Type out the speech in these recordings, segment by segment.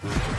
Shots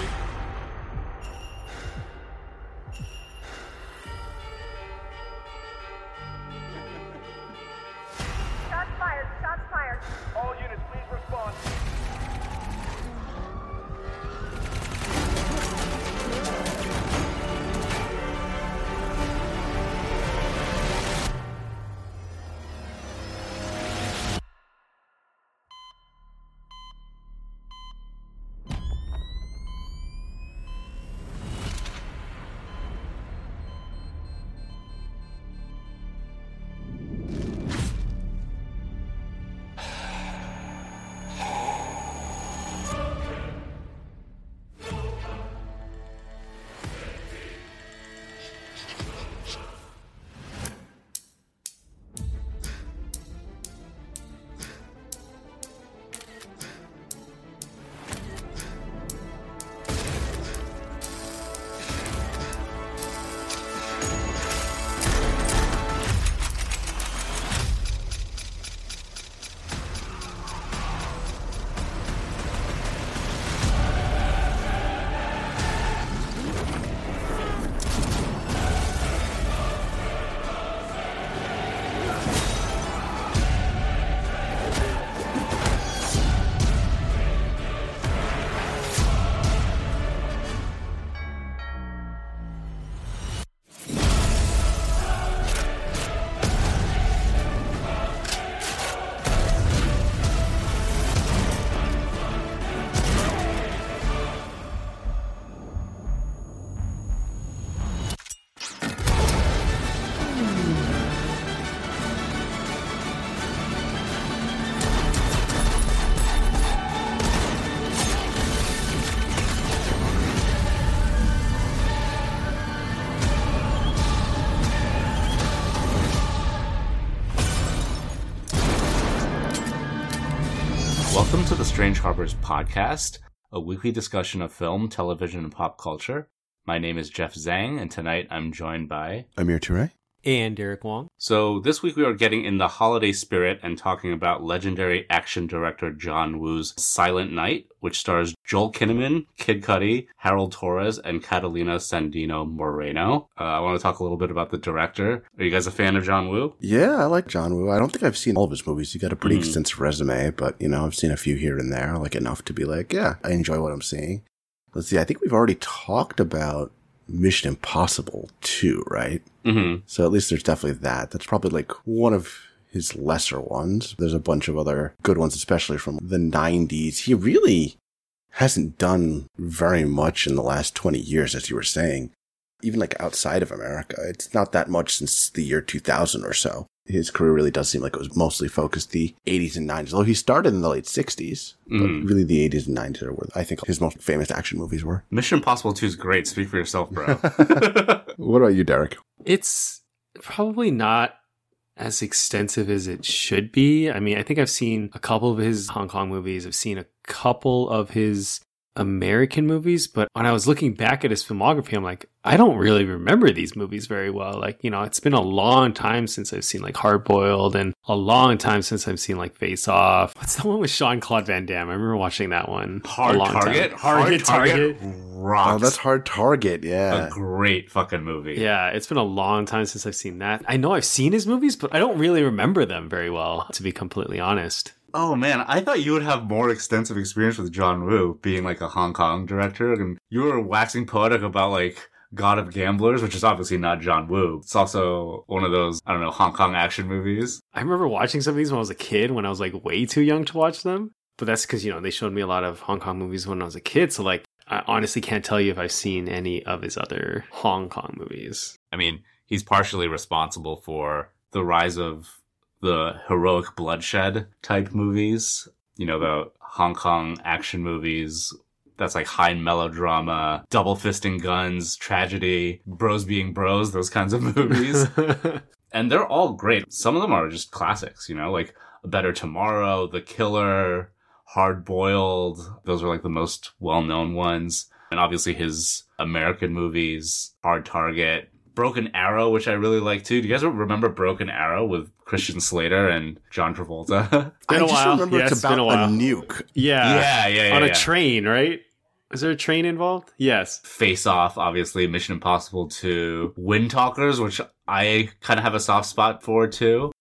Strange Harbors podcast, a weekly discussion of film, television, and pop culture. My name is Jeff Zhang, and tonight I'm joined by. Amir Toure. And Derek Wong. So, this week we are getting in the holiday spirit and talking about legendary action director John Woo's Silent Night, which stars Joel Kinnaman, Kid Cudi, Harold Torres, and Catalina Sandino Moreno. Uh, I want to talk a little bit about the director. Are you guys a fan of John Woo? Yeah, I like John Woo. I don't think I've seen all of his movies. He's got a pretty Mhm. extensive resume, but you know, I've seen a few here and there, like enough to be like, yeah, I enjoy what I'm seeing. Let's see. I think we've already talked about Mission Impossible 2, right? Mm-hmm. So at least there's definitely that. That's probably like one of his lesser ones. There's a bunch of other good ones, especially from the 90s. He really hasn't done very much in the last 20 years, as you were saying. Even like outside of America, it's not that much since the year 2000 or so. His career really does seem like it was mostly focused the 80s and 90s, although he started in the late 60s. Mhm. But really the 80s and 90s are where I think his most famous action movies were. Mission Impossible 2 is great. Speak for yourself, bro. What about you, Derek? It's probably not as extensive as it should be. I mean, I think I've seen a couple of his Hong Kong movies. I've seen a couple of his American movies, but when I was looking back at his filmography, I'm like, I don't really remember these movies very well. Like, you know, it's been a long time since I've seen like Hard Boiled and a long time since I've seen like Face Off. What's the one with Jean Claude Van Damme? I remember watching that one. Hard a long time. Target? Hard, Target. rocks. Oh, that's Hard Target. Yeah. a great fucking movie. Yeah, it's been a long time since I've seen that. I know I've seen his movies, but I don't really remember them very well, to be completely honest. Oh man, I thought you would have more extensive experience with John Woo being like a Hong Kong director, and you were waxing poetic about like God of Gamblers, which is obviously not John Woo. It's also one of those I don't know Hong Kong action movies. I remember watching some of these when I was a kid, when I was like way too young to watch them. But that's because, you know, they showed me a lot of Hong Kong movies when I was a kid. So, like, I honestly can't tell you if I've seen any of his other Hong Kong movies. I mean, he's partially responsible for the rise of the heroic bloodshed type movies. You know, the Hong Kong action movies. That's like high melodrama, double fisting guns, tragedy, bros being bros, those kinds of movies. and they're all great. Some of them are just classics, you know, like A Better Tomorrow, The Killer, Hard Boiled. Those are like the most well known ones. And obviously his American movies, Hard Target, Broken Arrow, which I really like too. Do you guys remember Broken Arrow with Christian Slater and John Travolta? been I a just while. remember Yeah, it's it's been about a while. nuke. yeah. yeah, yeah, yeah. On a train, right? Is there a train involved? Yes. Face Off, obviously, Mission Impossible 2, Wind Talkers, which I kind of have a soft spot for too.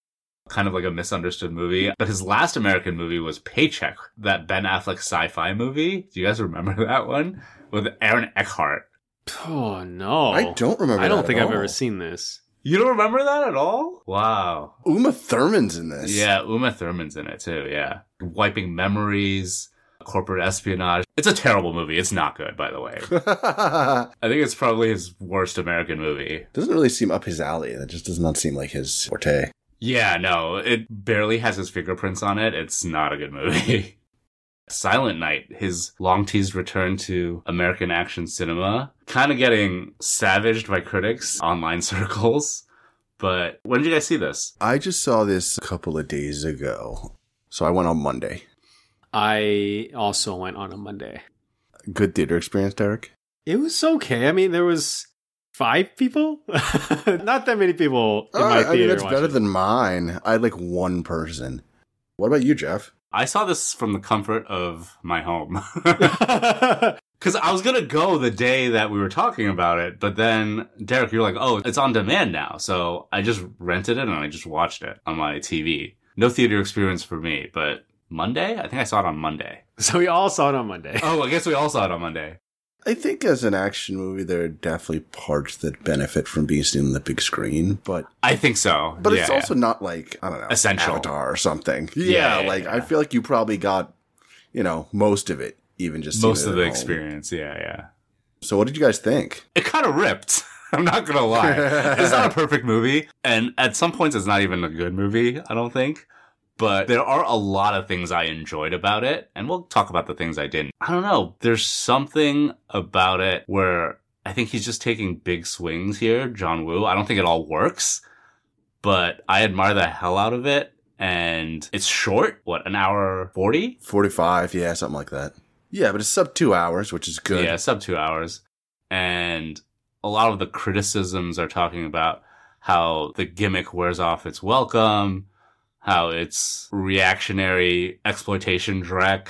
Kind of like a misunderstood movie. But his last American movie was Paycheck, that Ben Affleck sci fi movie. Do you guys remember that one? With Aaron Eckhart. Oh no. I don't remember. I don't that think at I've all. ever seen this. You don't remember that at all? Wow. Uma Thurman's in this. Yeah, Uma Thurman's in it too, yeah. Wiping Memories, Corporate Espionage. It's a terrible movie. It's not good, by the way. I think it's probably his worst American movie. Doesn't really seem up his alley. That just does not seem like his forte. Yeah, no, it barely has his fingerprints on it. It's not a good movie. Silent Night, his long teased return to American action cinema, kind of getting savaged by critics, online circles. But when did you guys see this? I just saw this a couple of days ago. So I went on Monday. I also went on a Monday. Good theater experience, Derek? It was okay. I mean, there was five people. Not that many people in Oh, my uh, I mean, theater. that's better watching. than mine. I had like one person. What about you, Jeff? I saw this from the comfort of my home. Because I was going to go the day that we were talking about it, but then Derek, you're like, oh, it's on demand now. So I just rented it and I just watched it on my TV. No theater experience for me, but Monday? I think I saw it on Monday. so we all saw it on Monday. Oh, I guess we all saw it on Monday. I think as an action movie, there are definitely parts that benefit from being seen on the big screen, but I think so. but Yeah, it's yeah. also not like I don't know Essential. Avatar or something. Yeah, Yeah, like. I feel like you probably got you know most of it, even just most of the home. experience. Yeah, yeah. So what did you guys think? It kind of ripped. I'm not gonna lie. it's not a perfect movie, and at some points, it's not even a good movie. I don't think. But there are a lot of things I enjoyed about it, and we'll talk about the things I didn't. I don't know. There's something about it where I think he's just taking big swings here, John Woo. I don't think it all works, but I admire the hell out of it. And it's short. What, an hour 40? Forty-five, yeah, something like that. Yeah, but it's sub two hours, which is good. Yeah, sub two hours. And a lot of the criticisms are talking about how the gimmick wears off its welcome, how it's reactionary exploitation dreck,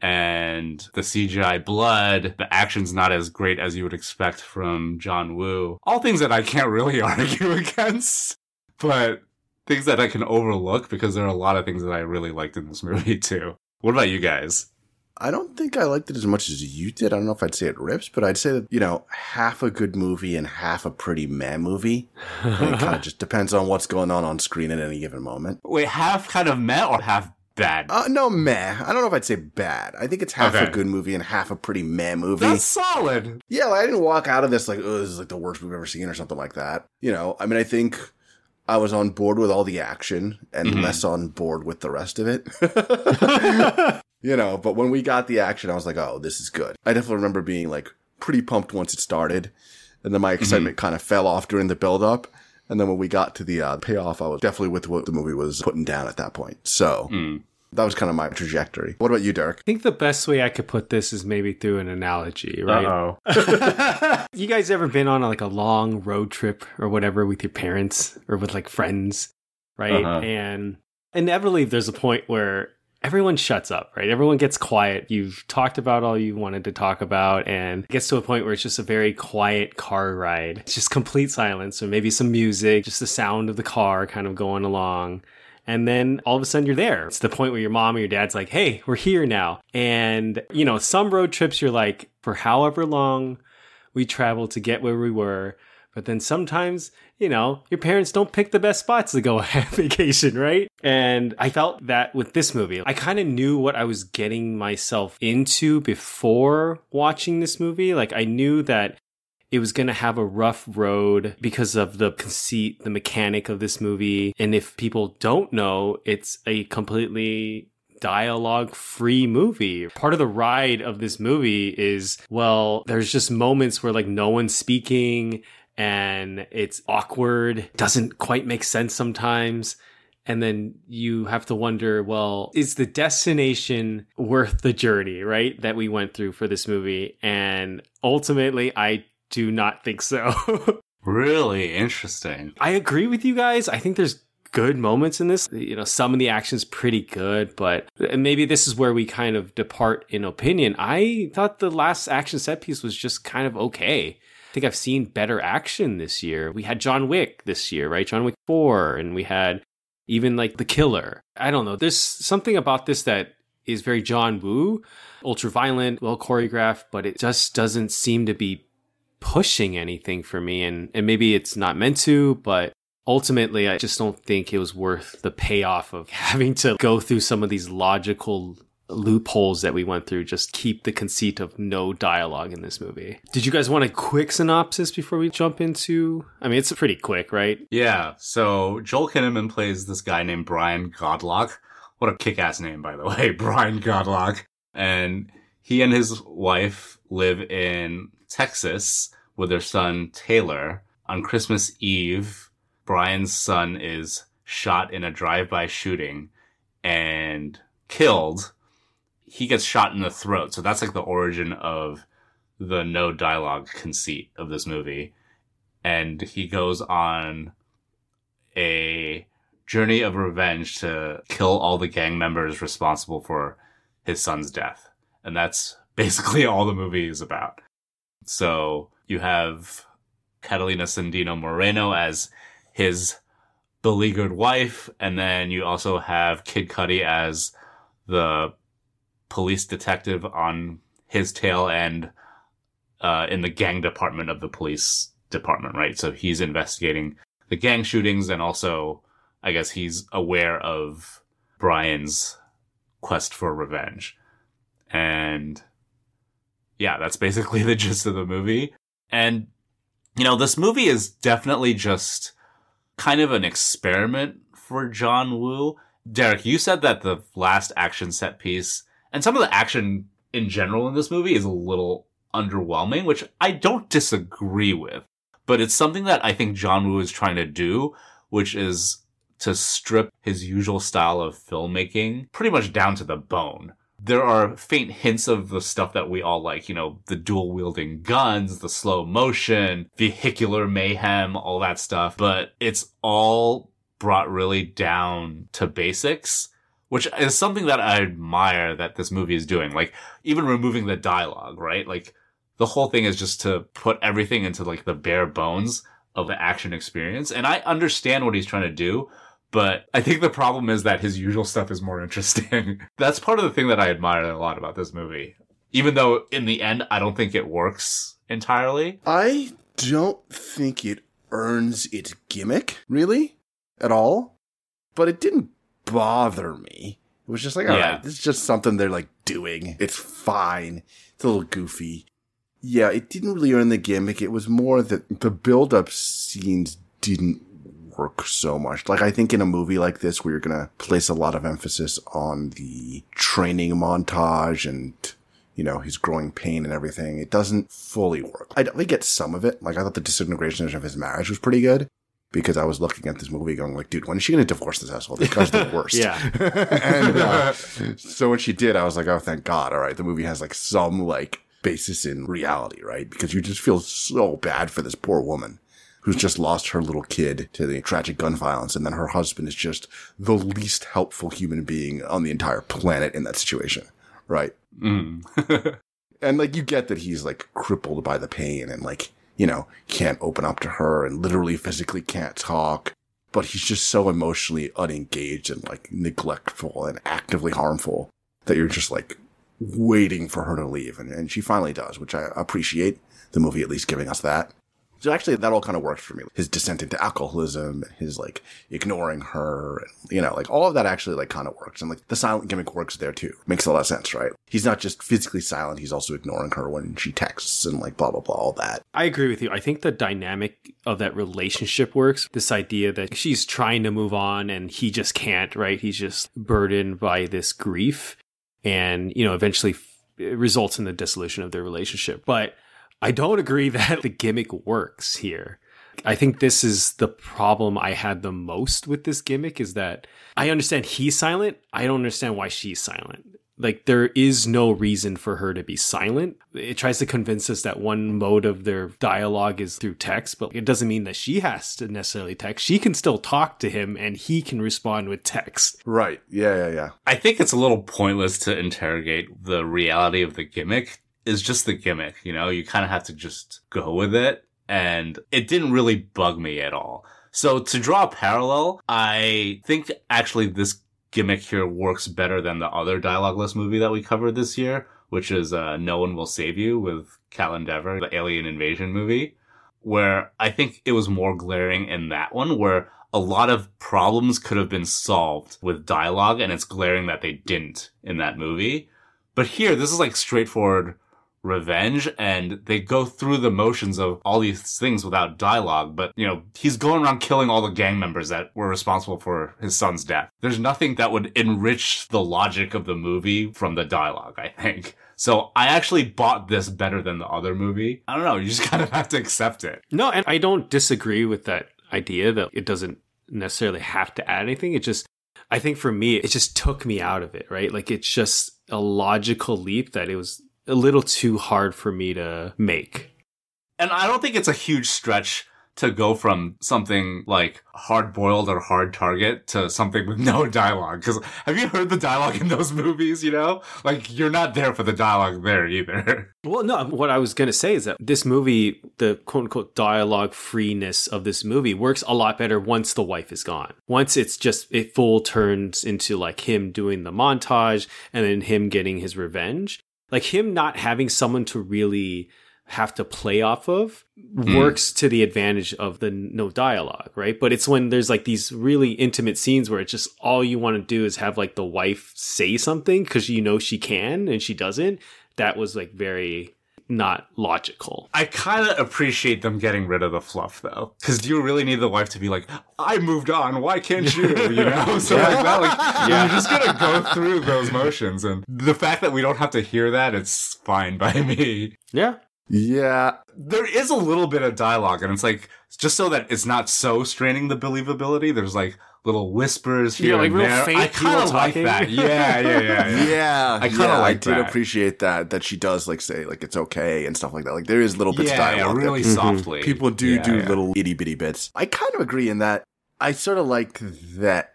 and the CGI blood, the action's not as great as you would expect from John Woo. All things that I can't really argue against, but things that I can overlook because there are a lot of things that I really liked in this movie too. What about you guys? I don't think I liked it as much as you did. I don't know if I'd say it rips, but I'd say that, you know, half a good movie and half a pretty meh movie. It kind of just depends on what's going on on screen at any given moment. Wait, half kind of meh or half bad? Uh, no, meh. I don't know if I'd say bad. I think it's half Okay. a good movie and half a pretty meh movie. That's solid. yeah, like, I didn't walk out of this like, oh, this is like the worst we've ever seen or something like that. You know, I mean, I think I was on board with all the action and Mhm. less on board with the rest of it. you know, but when we got the action, I was like, oh, this is good. I definitely remember being like pretty pumped once it started. And then my excitement kind of fell off during the build up. And then when we got to the uh, payoff, I was definitely with what the movie was putting down at that point. So Mm. that was kind of my trajectory. What about you, Derek? I think the best way I could put this is maybe through an analogy, right? Uh-oh. you guys ever been on like a long road trip or whatever with your parents or with like friends, right? Uh-huh. And inevitably there's a point where everyone shuts up, right? Everyone gets quiet. You've talked about all you wanted to talk about and it gets to a point where it's just a very quiet car ride. It's just complete silence or maybe some music, just the sound of the car kind of going along. And then all of a sudden you're there. It's the point where your mom or your dad's like, hey, we're here now. And, you know, some road trips you're like, for however long we traveled to get where we were. But then sometimes, you know, your parents don't pick the best spots to go on vacation, right? And I felt that with this movie. I kind of knew what I was getting myself into before watching this movie. Like, I knew that it was going to have a rough road because of the conceit, the mechanic of this movie. And if people don't know, it's a completely dialogue free movie. Part of the ride of this movie is, well, there's just moments where like no one's speaking and it's awkward, doesn't quite make sense sometimes. And then you have to wonder, well, is the destination worth the journey, right? That we went through for this movie. And ultimately, I do not think so. really interesting. I agree with you guys. I think there's good moments in this. You know, some of the action's pretty good, but maybe this is where we kind of depart in opinion. I thought the last action set piece was just kind of okay. I think I've seen better action this year. We had John Wick this year, right? John Wick 4, and we had even like The Killer. I don't know. There's something about this that is very John Woo, ultra violent, well choreographed, but it just doesn't seem to be pushing anything for me. And, and maybe it's not meant to, but ultimately, I just don't think it was worth the payoff of having to go through some of these logical loopholes that we went through. Just keep the conceit of no dialogue in this movie. Did you guys want a quick synopsis before we jump into? I mean, it's pretty quick, right? Yeah. So Joel Kinnaman plays this guy named Brian Godlock. What a kick-ass name, by the way, Brian Godlock. And he and his wife live in Texas with their son Taylor. On Christmas Eve, Brian's son is shot in a drive-by shooting and killed. He gets shot in the throat. So that's like the origin of the no dialogue conceit of this movie. And he goes on a journey of revenge to kill all the gang members responsible for his son's death. And that's basically all the movie is about. So you have Catalina Sandino Moreno as his beleaguered wife, and then you also have Kid Cudi as the police detective on his tail end uh, in the gang department of the police department, right? So he's investigating the gang shootings and also, I guess, he's aware of Brian's quest for revenge. And yeah, that's basically the gist of the movie. And, you know, this movie is definitely just kind of an experiment for John Woo. Derek, you said that the last action set piece and some of the action in general in this movie is a little underwhelming, which I don't disagree with. But it's something that I think John Woo is trying to do, which is to strip his usual style of filmmaking pretty much down to the bone. There are faint hints of the stuff that we all like, you know, the dual wielding guns, the slow motion, vehicular mayhem, all that stuff, but it's all brought really down to basics, which is something that I admire that this movie is doing. Like, even removing the dialogue, right? Like, the whole thing is just to put everything into like the bare bones of the action experience. And I understand what he's trying to do, but I think the problem is that his usual stuff is more interesting. That's part of the thing that I admire a lot about this movie. Even though in the end, I don't think it works entirely. I don't think it earns its gimmick, really, at all. But it didn't bother me. It was just like, all Yeah. right, this is just something they're like doing. It's fine. It's a little goofy. Yeah, it didn't really earn the gimmick. It was more that the build up scenes didn't work so much. Like I think in a movie like this where you're going to place a lot of emphasis on the training montage and you know, his growing pain and everything, it doesn't fully work. I definitely get some of it. Like I thought the disintegration of his marriage was pretty good because I was looking at this movie going like, dude, when is she going to divorce this asshole? This guy's the worst. Yeah. and uh, so when she did, I was like, oh, thank God. All right. The movie has like some like basis in reality, right? Because you just feel so bad for this poor woman who's just lost her little kid to the tragic gun violence. And then her husband is just the least helpful human being on the entire planet in that situation, right? Mm. And like, you get that he's like crippled by the pain and like, you know, can't open up to her and literally physically can't talk. But he's just so emotionally unengaged and like neglectful and actively harmful that you're just like waiting for her to leave. And, and she finally does, which I appreciate the movie at least giving us that. So actually that all kind of worked for me. His descent into alcoholism, his like ignoring her, and, you know, like all of that actually like kind of works. And like the silent gimmick works there too. Makes a lot of sense, right? He's not just physically silent, he's also ignoring her when she texts and like blah, blah, blah, all that. I agree with you. I think the dynamic of that relationship works. This idea that she's trying to move on and he just can't, right? He's just burdened by this grief and, you know, eventually it results in the dissolution of their relationship. But I don't agree that the gimmick works here. I think this is the problem I had the most with this gimmick is that I understand he's silent. I don't understand why she's silent. like there is no reason for her to be silent. It tries to convince us that one mode of their dialogue is through text, but it doesn't mean that she has to necessarily text. She can still talk to him and he can respond with text. Right. Yeah, yeah, yeah. I think it's a little pointless to interrogate the reality of the gimmick. Is just the gimmick, you know? You kind of have to just go with it. And it didn't really bug me at all. So to draw a parallel, I think actually this gimmick here works better than the other dialogueless movie that we covered this year, which is uh, No One Will Save You with Kaitlyn Dever, the alien invasion movie, where I think it was more glaring in that one, where a lot of problems could have been solved with dialogue, and it's glaring that they didn't in that movie. But here, this is like straightforward revenge and they go through the motions of all these things without dialogue but you know he's going around killing all the gang members that were responsible for his son's death there's nothing that would enrich the logic of the movie from the dialogue i think so i actually bought this better than the other movie i don't know you just kind of have to accept it No, and I don't disagree with that idea that it doesn't necessarily have to add anything. It just, I think for me, it just took me out of it, right? Like it's just a logical leap that it was a little too hard for me to make. And I don't think it's a huge stretch to go from something like hard boiled or hard target to something with no dialogue. Cause have you heard the dialogue in those movies, you know? Like you're not there for the dialogue there either. Well, no, what I was going to say is that this movie, the quote unquote dialogue freeness of this movie works a lot better once the wife is gone. Once it's just, it full turns into like him doing the montage and then him getting his revenge. Like him not having someone to really have to play off of hmm. works to the advantage of the no dialogue, right? But it's when there's like these really intimate scenes where it's just all you want to do is have like the wife say something because you know she can and she doesn't. That was like very not logical. I kind of appreciate them getting rid of the fluff though. Cause do you really need the wife to be like, I moved on, why can't you? You know? So like that, like, you're just gonna go through those motions. And the fact that we don't have to hear that, it's fine by me. Yeah. Yeah. there is a little bit of dialogue, and it's like just so that it's not so straining the believability. There's like little whispers here Yeah, like and real there. faint I kind of like that. Yeah, yeah, yeah, yeah. Yeah, I kinda yeah, like I did that. appreciate that that she does like say like it's okay and stuff like that. Like there is little bits yeah, of yeah, dialogue. really that softly. people do Yeah, do yeah. little itty bitty bits. I kind of agree in that. I sort of like that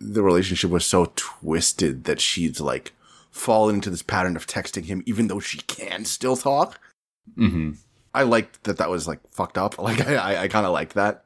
the relationship was so twisted that she's like fallen into this pattern of texting him even though she can still talk. hmm I liked that that was like fucked up. Like I, I, I kind of liked that.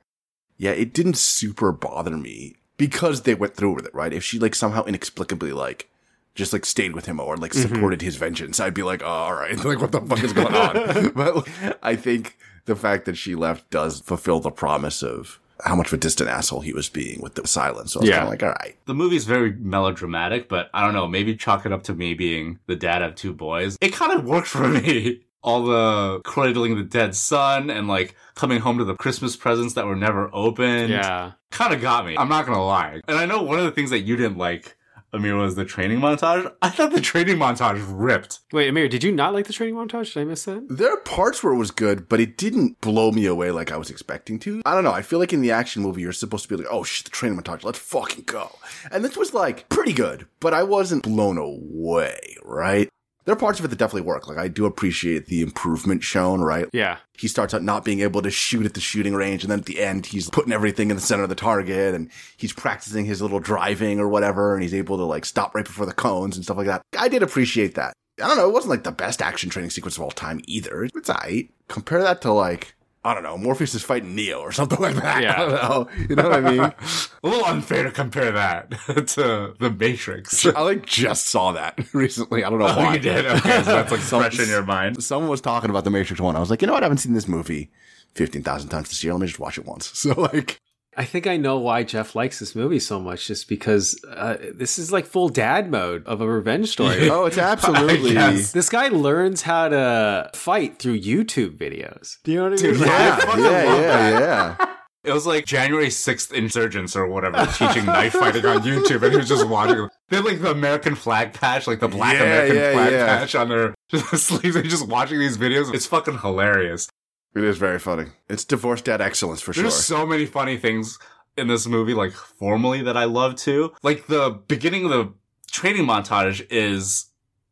Yeah, it didn't super bother me because they went through with it, right? If she like somehow inexplicably like just like stayed with him or like mm-hmm. supported his vengeance, I'd be like, oh, all right, like what the fuck is going on? but I think the fact that she left does fulfill the promise of how much of a distant asshole he was being with the silence. So I was Yeah. kind of like, all right, The movie's very melodramatic, but I don't know, maybe chalk it up to me being the dad of two boys. It kind of worked for me. All the cradling the dead son and like coming home to the Christmas presents that were never opened. Yeah. Kind of got me. I'm not gonna lie. And I know one of the things that you didn't like, Amir, was the training montage. I thought the training montage ripped. Wait, Amir, did you not like the training montage? Did I miss that? There are parts where it was good, but it didn't blow me away like I was expecting to. I don't know. I feel like in the action movie, you're supposed to be like, oh shit, the training montage, let's fucking go. And this was like pretty good, but I wasn't blown away, right? There are parts of it that definitely work. Like I do appreciate the improvement shown, right? Yeah. He starts out not being able to shoot at the shooting range, and then at the end, he's putting everything in the center of the target, and he's practicing his little driving or whatever, and he's able to like stop right before the cones and stuff like that. I did appreciate that. I don't know, it wasn't like the best action training sequence of all time either. It's alright. Compare that to like, I don't know, Morpheus is fighting Neo or something like that. Yeah. Know. You know what I mean? a little unfair to compare that to The Matrix. I like just saw that recently. I don't know Oh, why. you did? Okay, so that's like Some- fresh in your mind. Someone was talking about the Matrix one. I was like, you know what? I haven't seen this movie fifteen thousand times this year. Let me just watch it once. So like, I think I know why Jeff likes this movie so much, just because uh, this is like full dad mode of a revenge story. oh, it's absolutely. This guy learns how to fight through YouTube videos. Do you know what I mean? Dude, Like, I Yeah, yeah, yeah, that. yeah. It was like January 6th insurgents or whatever teaching knife fighting on YouTube and he was just watching. They had like the American flag patch, like the black Yeah, American yeah, flag yeah. patch on their sleeves. They're just watching these videos. It's fucking hilarious. It is very funny. It's divorced dad excellence for sure. There's sure. so many funny things in this movie, like formally that I love too. Like the beginning of the training montage is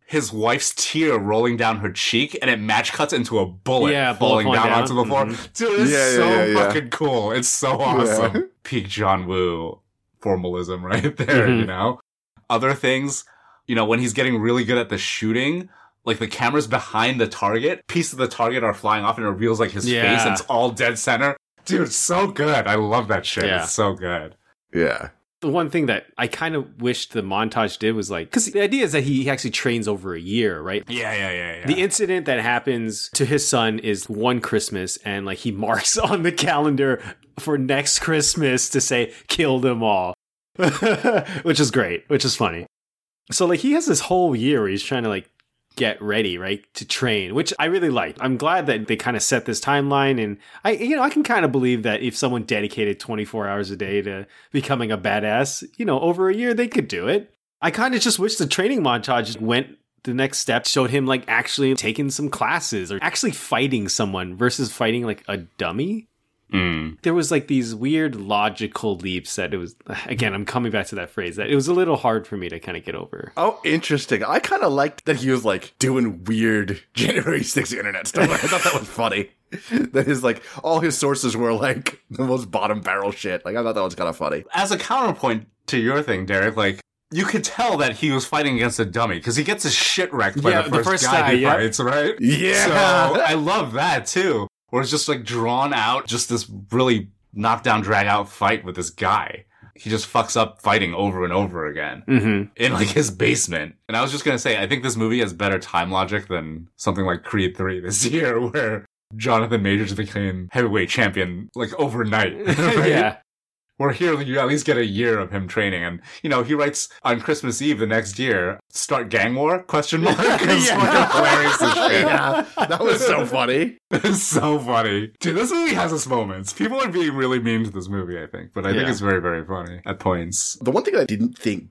his wife's tear rolling down her cheek and it match cuts into a bullet Yeah, falling falling down, down. onto the floor. Mhm. Dude, it's Yeah, yeah, so yeah, yeah. fucking cool. It's so awesome. Peak John Woo formalism right there, Mhm. you know? Other things, you know, when he's getting really good at the shooting, like the camera's behind the target, pieces of the target are flying off and it reveals like his Yeah. face and it's all dead center. Dude, so good. I love that shit. Yeah. It's so good. Yeah. The one thing that I kind of wished the montage did was like, because the idea is that he actually trains over a year, right? Yeah, yeah, yeah, yeah. The incident that happens to his son is one Christmas, and like he marks on the calendar for next Christmas to say, kill them all. which is great, which is funny. So, like, he has this whole year where he's trying to, like, get ready, right, to train, which I really like. I'm glad that they kind of set this timeline. And I, you know, I can kind of believe that if someone dedicated 24 hours a day to becoming a badass, you know, over a year, they could do it. I kind of just wish the training montage went the next step, showed him like actually taking some classes or actually fighting someone versus fighting like a dummy. Mm. There was like these weird logical leaps that it was, again, I'm coming back to that phrase that it was a little hard for me to kind of get over. Oh, interesting. I kind of liked that he was like doing weird January 6th internet stuff. I thought that was funny. that his like all his sources were like the most bottom barrel shit. Like I thought that was kind of funny. As a counterpoint to your thing, Derek, like, you could tell that he was fighting against a dummy because he gets his shit wrecked by Yeah, the the first, first guy, guy, he yep. fights, right? Yeah. So I love that too. Where it's just like drawn out, just this really knockdown, drag out fight with this guy. He just fucks up fighting over and over again Mm-hmm. in like his basement. And I was just gonna say, I think this movie has better time logic than something like Creed 3 this year, where Jonathan Majors became heavyweight champion like overnight. right? yeah. Where here you at least get a year of him training, and you know he writes on Christmas Eve the next year, "Start gang war?" Question mark. It's fucking hilarious as shit. yeah, that was so funny. It's so funny, dude. This movie has its moments. People are being really mean to this movie, I think, but I think it's very, very funny at points. The one thing I didn't think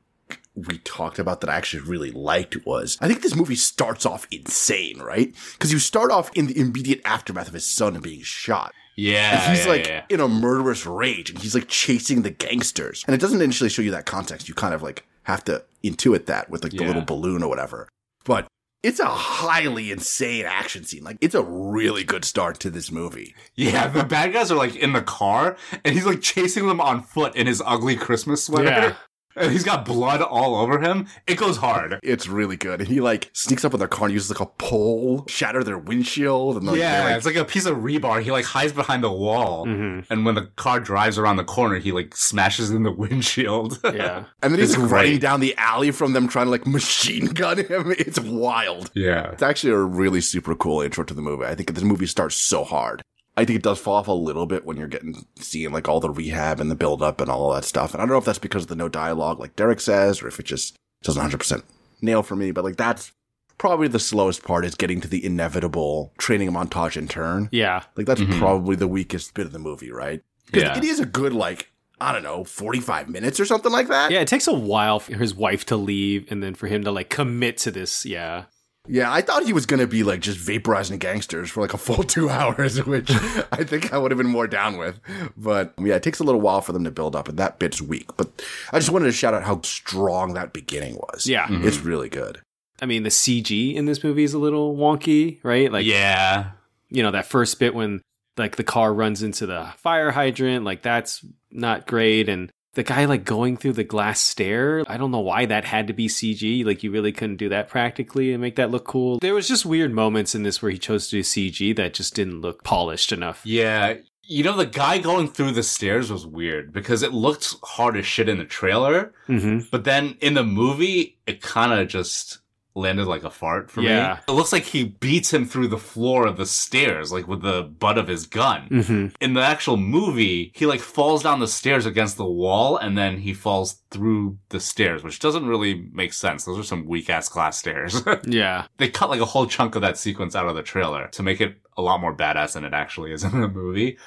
we talked about that I actually really liked was I think this movie starts off insane, right? Because you start off in the immediate aftermath of his son being shot. Yeah, And he's yeah, like yeah. in a murderous rage and he's like chasing the gangsters. And it doesn't initially show you that context. You kind of like have to intuit that with like the Yeah. little balloon or whatever. But it's a highly insane action scene. Like it's a really good start to this movie. yeah. The bad guys are like in the car, and he's like chasing them on foot in his ugly Christmas sweater. Yeah. And he's got blood all over him. It goes hard. It's really good. And he like sneaks up on their car and uses like a pole, shatter their windshield. And like, yeah, like, it's like a piece of rebar. He like hides behind the wall, Mm-hmm. and when the car drives around the corner, he like smashes in the windshield. Yeah. and then he's like running down the alley from them trying to like machine gun him. It's wild. yeah. It's actually a really super cool intro to the movie. I think this movie starts so hard. I think it does fall off a little bit when you're getting seeing like all the rehab and the build up and all of that stuff. And I don't know if that's because of the no dialogue, like Derek says, or if it just doesn't 100 percent nail for me. But like that's probably the slowest part is getting to the inevitable training montage in turn. Yeah. Like that's Mhm. probably the weakest bit of the movie, right? 'Cause Yeah. it is a good like I don't know, 45 minutes or something like that. Yeah, it takes a while for his wife to leave and then for him to like commit to this. Yeah. Yeah, I thought he was gonna be like just vaporizing gangsters for like a full two hours, which I think I would have been more down with. But yeah, it takes a little while for them to build up, and that bit's weak. But I just wanted to shout out how strong that beginning was. Yeah. Mhm. it's really good. I mean, the CG in this movie is a little wonky, right? Like, yeah. you know, that first bit when like the car runs into the fire hydrant, like that's not great. And the guy like going through the glass stair, I don't know why that had to be CG. Like you really couldn't do that practically and make that look cool. There was just weird moments in this where he chose to do CG that just didn't look polished enough. Yeah. You know, the guy going through the stairs was weird because it looked hard as shit in the trailer, Mm-hmm. but then in the movie, it kind of just landed like a fart for Yeah. me. It looks like he beats him through the floor of the stairs, like with the butt of his gun. Mm-hmm. In the actual movie, he like falls down the stairs against the wall and then he falls through the stairs, which doesn't really make sense. Those are some weak ass glass stairs. Yeah. they cut like a whole chunk of that sequence out of the trailer to make it a lot more badass than it actually is in the movie.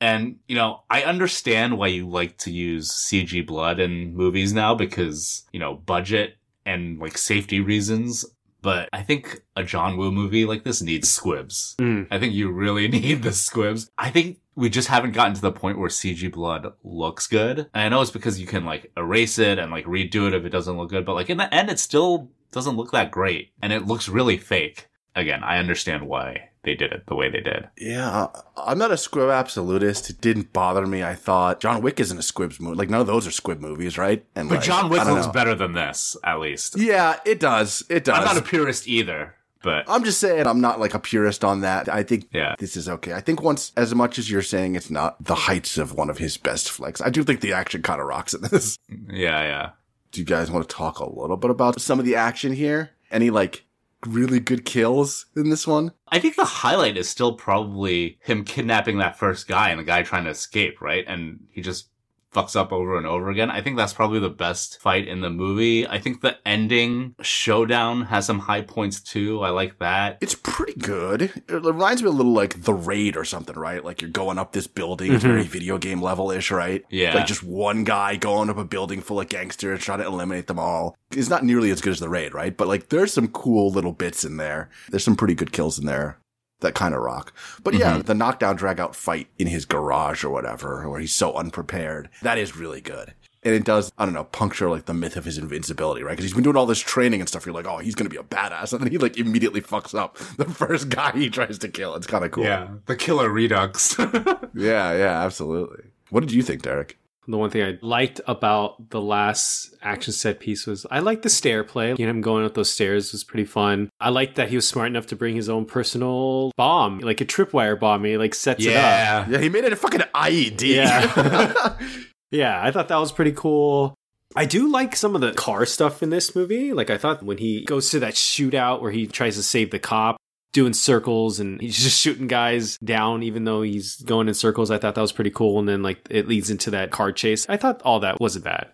And, you know, I understand why you like to use CG blood in movies now because, you know, budget and like safety reasons. But I think a John Woo movie like this needs squibs. Mm. I think you really need the squibs. I think we just haven't gotten to the point where CG blood looks good. And I know it's because you can like erase it and like redo it if it doesn't look good, but like in the end, it still doesn't look that great and it looks really fake. Again, I understand why they did it the way they did. Yeah, I'm not a squib absolutist. It didn't bother me. I thought John Wick isn't a squibs movie. Like none of those are squib movies, right? And But like, John Wick looks know. better than this, at least. Yeah, it does. It does. I'm not a purist either, but I'm just saying I'm not like a purist on that. I think Yeah. this is okay. I think once, as much as you're saying it's not the heights of one of his best flicks, I do think the action kind of rocks in this. yeah, yeah. Do you guys want to talk a little bit about some of the action here? Any like really good kills in this one? I think the highlight is still probably him kidnapping that first guy and the guy trying to escape, right? And he just fucks up over and over again. I think that's probably the best fight in the movie. I think the ending showdown has some high points too. I like that. It's pretty good. It reminds me a little like The Raid or something, right? Like you're going up this building, it's very mm-hmm. video game level ish, right? Yeah. Like just one guy going up a building full of gangsters trying to eliminate them all. It's not nearly as good as The Raid, right? But like there's some cool little bits in there. There's some pretty good kills in there that kind of rock. But yeah, mm-hmm. the knockdown drag out fight in his garage or whatever, where he's so unprepared, that is really good. And it does, I don't know, puncture like the myth of his invincibility, right? Because he's been doing all this training and stuff. You're like, oh, he's going to be a badass. And then he like immediately fucks up the first guy he tries to kill. It's kind of cool. Yeah, the killer redux. Yeah, yeah, absolutely. What did you think, Derek? The one thing I liked about the last action set piece was I liked the stair play. You know, him going up those stairs was pretty fun. I liked that he was smart enough to bring his own personal bomb, like a tripwire bomb. He like sets it up. yeah. Yeah, he made it a fucking IED. Yeah. Yeah, I thought that was pretty cool. I do like some of the car stuff in this movie. Like I thought when he goes to that shootout where he tries to save the cop, doing circles and he's just shooting guys down even though he's going in circles. I thought that was pretty cool. And then like it leads into that car chase. I thought all that wasn't bad.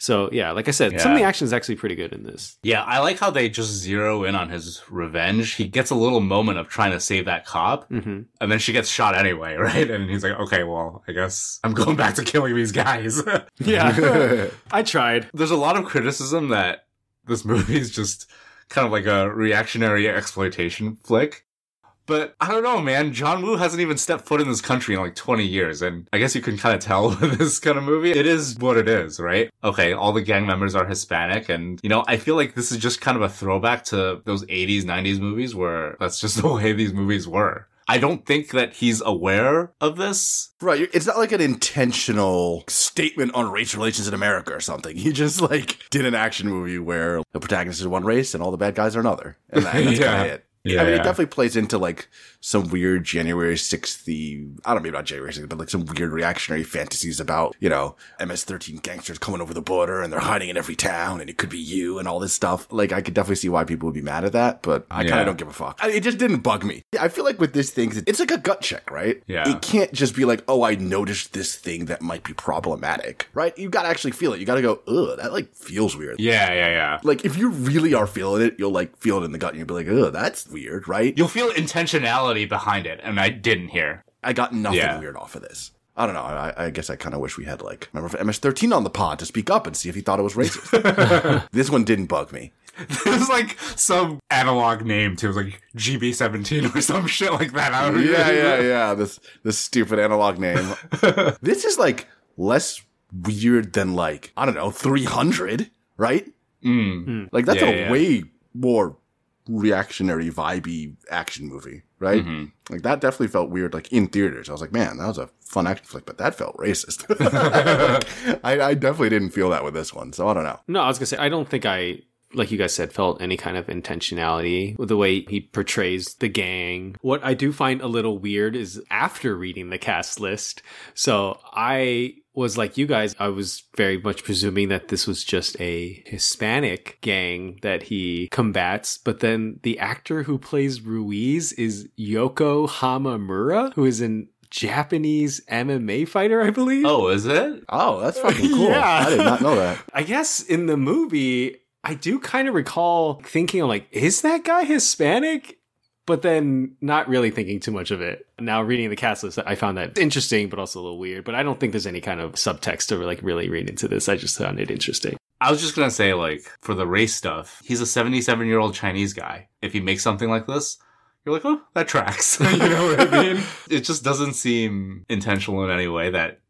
So yeah, like I said, some of the action is actually pretty good in this. Yeah, I like how they just zero in on his revenge. He gets a little moment of trying to save that cop, hmm and then she gets shot anyway, right? And he's like, okay, well, I guess I'm going back to killing these guys. Yeah, I tried. There's a lot of criticism that this movie is just kind of like a reactionary exploitation flick. But I don't know, man. John Woo hasn't even stepped foot in this country in like 20 years. And I guess you can kind of tell with this kind of movie. It is what it is, right? Okay, all the gang members are Hispanic. And, you know, I feel like this is just kind of a throwback to those 80s, 90s movies where that's just the way these movies were. I don't think that he's aware of this. Right. It's not like an intentional statement on race relations in America or something. He just like did an action movie where the protagonist is one race and all the bad guys are another. And, that, that's Yeah. kind of it. Yeah, I mean, it definitely plays into like some weird January 6th, I don't know, about January 6th, but like some weird reactionary fantasies about, you know, MS-13 gangsters coming over the border and they're hiding in every town and it could be you and all this stuff. Like, I could definitely see why people would be mad at that, but I kind of don't give a fuck. I- It just didn't bug me. I feel like with this thing, it's like a gut check, right? Yeah. It can't just be like, oh, I noticed this thing that might be problematic, right? You gotta actually feel it. You gotta go, ugh, that like feels weird. Yeah, yeah, yeah. Like, if you really are feeling it, you'll like feel it in the gut and you'll be like, ugh, that's weird, right? You'll feel intentionality behind it. And I didn't hear. I got nothing Yeah. weird off of this. I don't know. I, I guess I kind of wish we had like remember for MS13 on the pod to speak up and see if he thought it was racist. this one didn't bug me. There's like some analog name to it. It was like GB17 or some shit like that. I don't Yeah, yeah, yeah. This this stupid analog name. this is like less weird than like I don't know 300, right? Mm. Like that's Yeah, a yeah. way more reactionary, vibey action movie, right? Mhm. Like that definitely felt weird. Like in theaters, I was like, man, that was a fun action flick, but that felt racist. I, I definitely didn't feel that with this one, so I don't know. No, I was gonna say I don't think I like you guys said felt any kind of intentionality with the way he portrays the gang. What I do find a little weird is after reading the cast list. So I was like you guys, I was very much presuming that this was just a Hispanic gang that he combats, but then the actor who plays Ruiz is Yoko Hamamura, who is an Japanese MMA fighter, I believe. Oh, is it? Oh, that's fucking cool. Yeah. I did not know that. I guess in the movie, I do kind of recall thinking, like, is that guy Hispanic? But then not really thinking too much of it. Now reading the cast list, I found that interesting, but also a little weird. But I don't think there's any kind of subtext to like really read into this. I just found it interesting. I was just gonna say, like, for the race stuff, he's a 77 year old Chinese guy. If he makes something like this, you're like, oh, that tracks. you know what I mean? It just doesn't seem intentional in any way that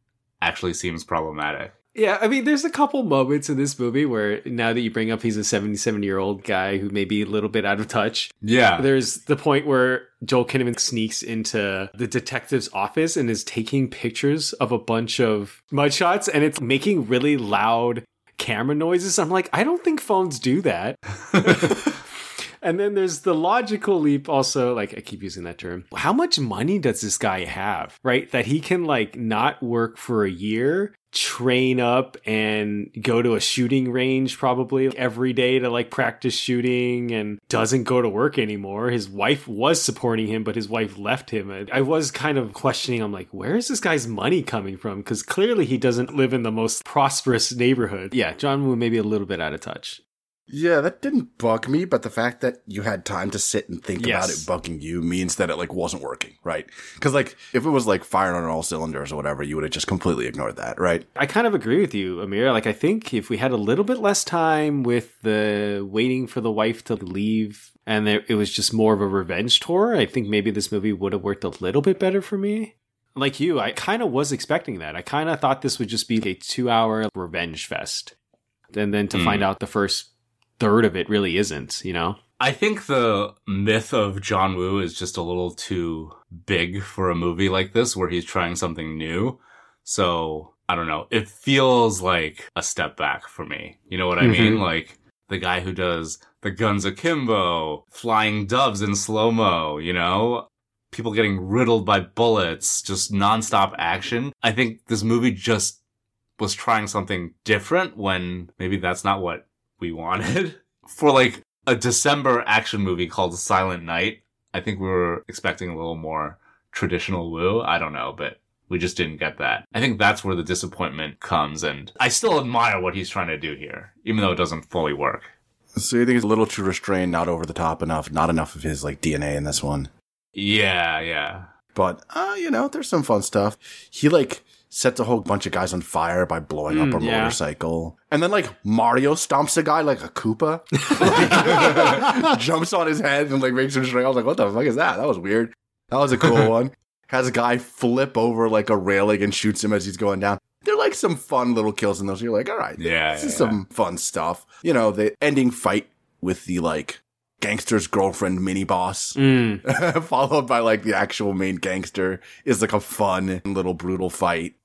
actually seems problematic. Yeah, I mean, there's a couple moments in this movie where now that you bring up he's a 77 year old guy who may be a little bit out of touch. Yeah. There's the point where Joel Kinnaman sneaks into the detective's office and is taking pictures of a bunch of mugshots and it's making really loud camera noises. I'm like, I don't think phones do that. And then there's the logical leap also, like I keep using that term. How much money does this guy have, right? That he can like not work for a year, train up and go to a shooting range probably every day to like practice shooting and doesn't go to work anymore. His wife was supporting him, but his wife left him. I was kind of questioning, I'm like, where is this guy's money coming from? Because clearly he doesn't live in the most prosperous neighborhood. Yeah, John Woo may be a little bit out of touch. Yeah, that didn't bug me, but the fact that you had time to sit and think Yes. about it bugging you means that it like wasn't working, right? Because like if it was like firing on all cylinders or whatever, you would have just completely ignored that, right? I kind of agree with you, Amir. Like, I think if we had a little bit less time with the waiting for the wife to leave and there, it was just more of a revenge tour, I think maybe this movie would have worked a little bit better for me. Like you, I kind of was expecting that. I kind of thought this would just be a two hour revenge fest. And then to Hmm. find out the first third of it really isn't, you know? I think the myth of John Woo is just a little too big for a movie like this where he's trying something new. So, I don't know. It feels like a step back for me. You know what I mean? Mhm. Like the guy who does the guns akimbo, flying doves in slow mo, you know? People getting riddled by bullets, just nonstop action. I think this movie just was trying something different when maybe that's not what we wanted. For like a December action movie called Silent Night, I think we were expecting a little more traditional Woo. I don't know, but we just didn't get that. I think that's where the disappointment comes, and I still admire what he's trying to do here, even though it doesn't fully work. So you think it's a little too restrained, not over the top enough, not enough of his like DNA in this one. Yeah, yeah. But uh, you know, there's some fun stuff. He like sets a whole bunch of guys on fire by blowing up Mm, a yeah. motorcycle. And then like Mario stomps a guy like a Koopa. Like, jumps on his head and like makes him shrink. I was like, what the fuck is that? That was weird. That was a cool one. Has a guy flip over like a railing and shoots him as he's going down. They're like some fun little kills in those. You're like, all right, Yeah, this yeah, is some fun stuff. You know, the ending fight with the like gangster's girlfriend mini boss Mm. followed by like the actual main gangster is like a fun little brutal fight.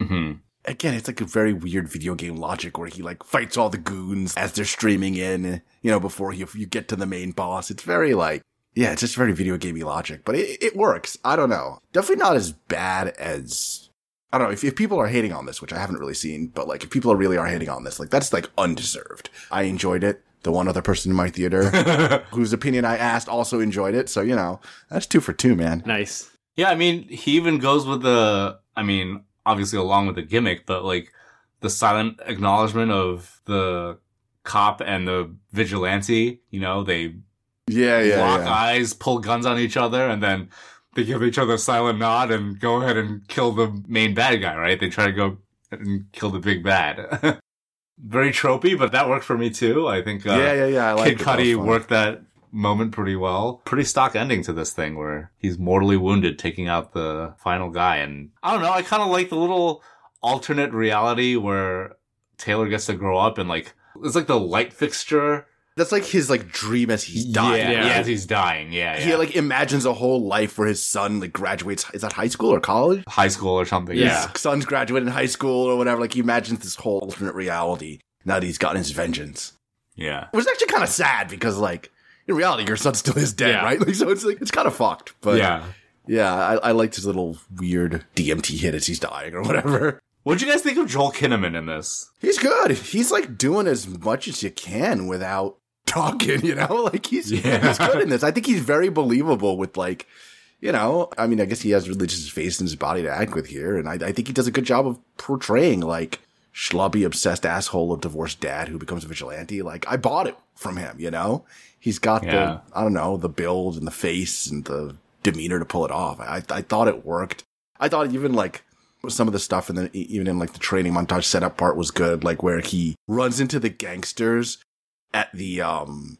Hmm Again, it's like a very weird video game logic where he like fights all the goons as they're streaming in, you know, before you, you get to the main boss. It's very like, yeah, it's just very video gamey logic, but it, it works. I don't know. Definitely not as bad as, I don't know, if, if people are hating on this, which I haven't really seen, but like if people are really are hating on this, like that's like undeserved. I enjoyed it. The one other person in my theater whose opinion I asked also enjoyed it. So, you know, that's two for two, man. Nice. Yeah, I mean, he even goes with the, I mean, obviously along with the gimmick, but like the silent acknowledgement of the cop and the vigilante, you know, they Yeah, yeah, lock yeah. eyes, pull guns on each other, and then they give each other a silent nod and go ahead and kill the main bad guy, right? They try to go and kill the big bad. Very tropey, but that worked for me too. I think uh, yeah, yeah, yeah. I like Kid Cudi worked that moment pretty well. Pretty stock ending to this thing where he's mortally wounded taking out the final guy. And I don't know, I kind of like the little alternate reality where Taylor gets to grow up and like, it's like the light fixture. That's like his like dream as he's dying. Yeah, Yeah. yeah, as he's dying. Yeah, yeah. He like imagines a whole life where his son like graduates. Is that high school or college? high school or something. Yeah. Yeah. His son's graduating high school or whatever. Like he imagines this whole alternate reality now that he's gotten his vengeance. Yeah. It was actually kind of sad because like in reality your son still is dead, Yeah. right? Like so it's like it's kind of fucked. But yeah. yeah, I, I liked his little weird DMT hit as he's dying or whatever. What'd you guys think of Joel Kinnaman in this? He's good. He's like doing as much as you can without talking, you know? Like he's Yeah. he's good in this. I think he's very believable with like, you know, I mean, I guess he has religious face and his body to act with here. And I, I think he does a good job of portraying like schlubby, obsessed asshole of divorced dad who becomes a vigilante. Like I bought it from him, you know? He's got Yeah. the, I don't know, the build and the face and the demeanor to pull it off. I, I thought it worked. I thought even like some of the stuff and then even in like the training montage setup part was good, like where he runs into the gangsters at the um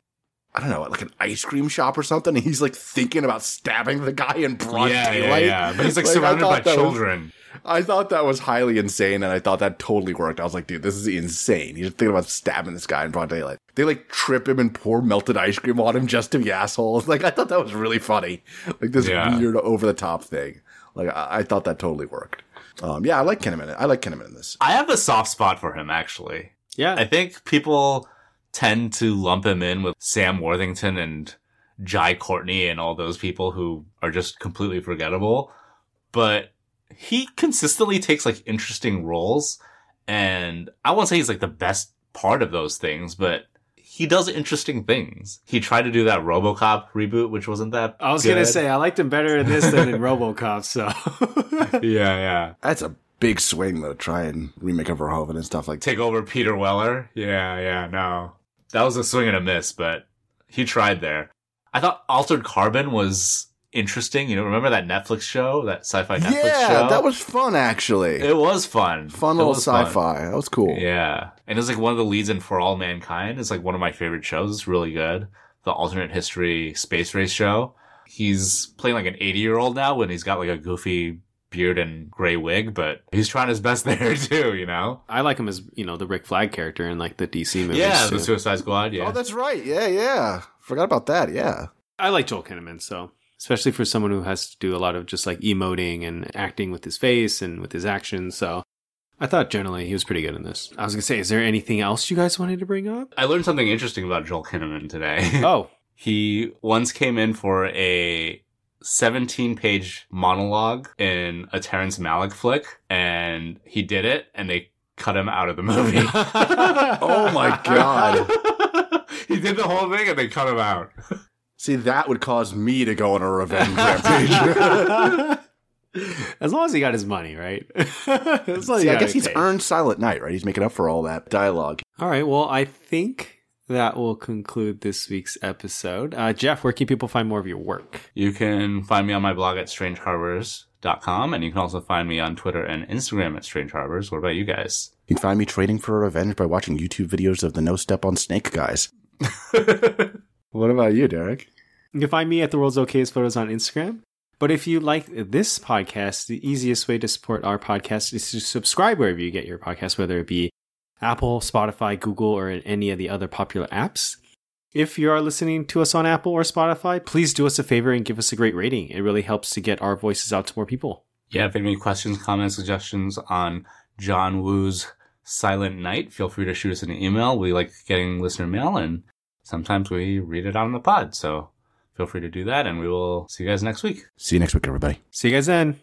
I don't know, like an ice cream shop or something. And he's like thinking about stabbing the guy in broad yeah, yeah, daylight. yeah. But he's like, Like, surrounded by thought that was- children. I thought that was highly insane, and I thought that totally worked. I was like, dude, this is insane. He's thinking about stabbing this guy in broad daylight. They like trip him and pour melted ice cream on him just to be assholes. Like, I thought that was really funny. Like this Yeah. weird over the top thing. Like, I, I thought that totally worked. Um, yeah, I like Kinnaman. I like Kinnaman in this. I have a soft spot for him, actually. Yeah. I think people tend to lump him in with Sam Worthington and Jai Courtney and all those people who are just completely forgettable. But he consistently takes like interesting roles. And I won't say he's like the best part of those things, but he does interesting things. He tried to do that Robocop reboot, which wasn't that. I was gonna say I liked him better in this than in RoboCop. So yeah, yeah. That's a big swing though. Try and remake a Verhoeven and stuff like take over Peter Weller. Yeah, yeah, no. That was a swing and a miss, but he tried there. I thought Altered Carbon was interesting. You know, remember that Netflix show, that sci-fi Netflix show? Yeah, show? that was fun actually. it was fun. fun It little sci-fi. That was cool. Yeah, and it's like one of the leads in For All Mankind. It's like one of my favorite shows. It's really good. The alternate history space race show. He's playing like an 80 year old now when he's got like a goofy beard and gray wig, but he's trying his best there too. You know? I like him as you know the Rick Flag character in like the DC movies. yeah, too. the Suicide Squad. Yeah. Oh, that's right. Yeah, yeah. Forgot about that. Yeah. I like Joel Kinnaman, so especially for someone who has to do a lot of just like emoting and acting with his face and with his actions. So I thought generally he was pretty good in this. I was gonna say, is there anything else you guys wanted to bring up? I learned something interesting about Joel Kinnaman today. Oh, he once came in for a 17 page monologue in a Terrence Malick flick, and he did it, and they cut him out of the movie. Oh my god. he did the whole thing, and they cut him out. See, that would cause me to go on a revenge rampage. as long as he got his money, right? As long as See, I guess he's paid. earned Silent Night, right? He's making up for all that dialogue. All right. Well, I think that will conclude this week's episode. Uh, Jeff, where can people find more of your work? You can find me on my blog at strangeharbors.com, and you can also find me on Twitter and Instagram at Strange Harbors. What about you guys? You can find me trading for revenge by watching YouTube videos of the No Step on Snake guys. What about you, Derek? You can find me at the world's okayest photos on Instagram. But if you like this podcast, the easiest way to support our podcast is to subscribe wherever you get your podcast, whether it be Apple, Spotify, Google, or in any of the other popular apps. If you are listening to us on Apple or Spotify, please do us a favor and give us a great rating. It really helps to get our voices out to more people. Yeah, if you have any questions, comments, suggestions on John Woo's Silent Night, feel free to shoot us an email. We like getting listener mail, and sometimes we read it on the pod. So feel free to do that, and we will see you guys next week. See you next week, everybody. See you guys then.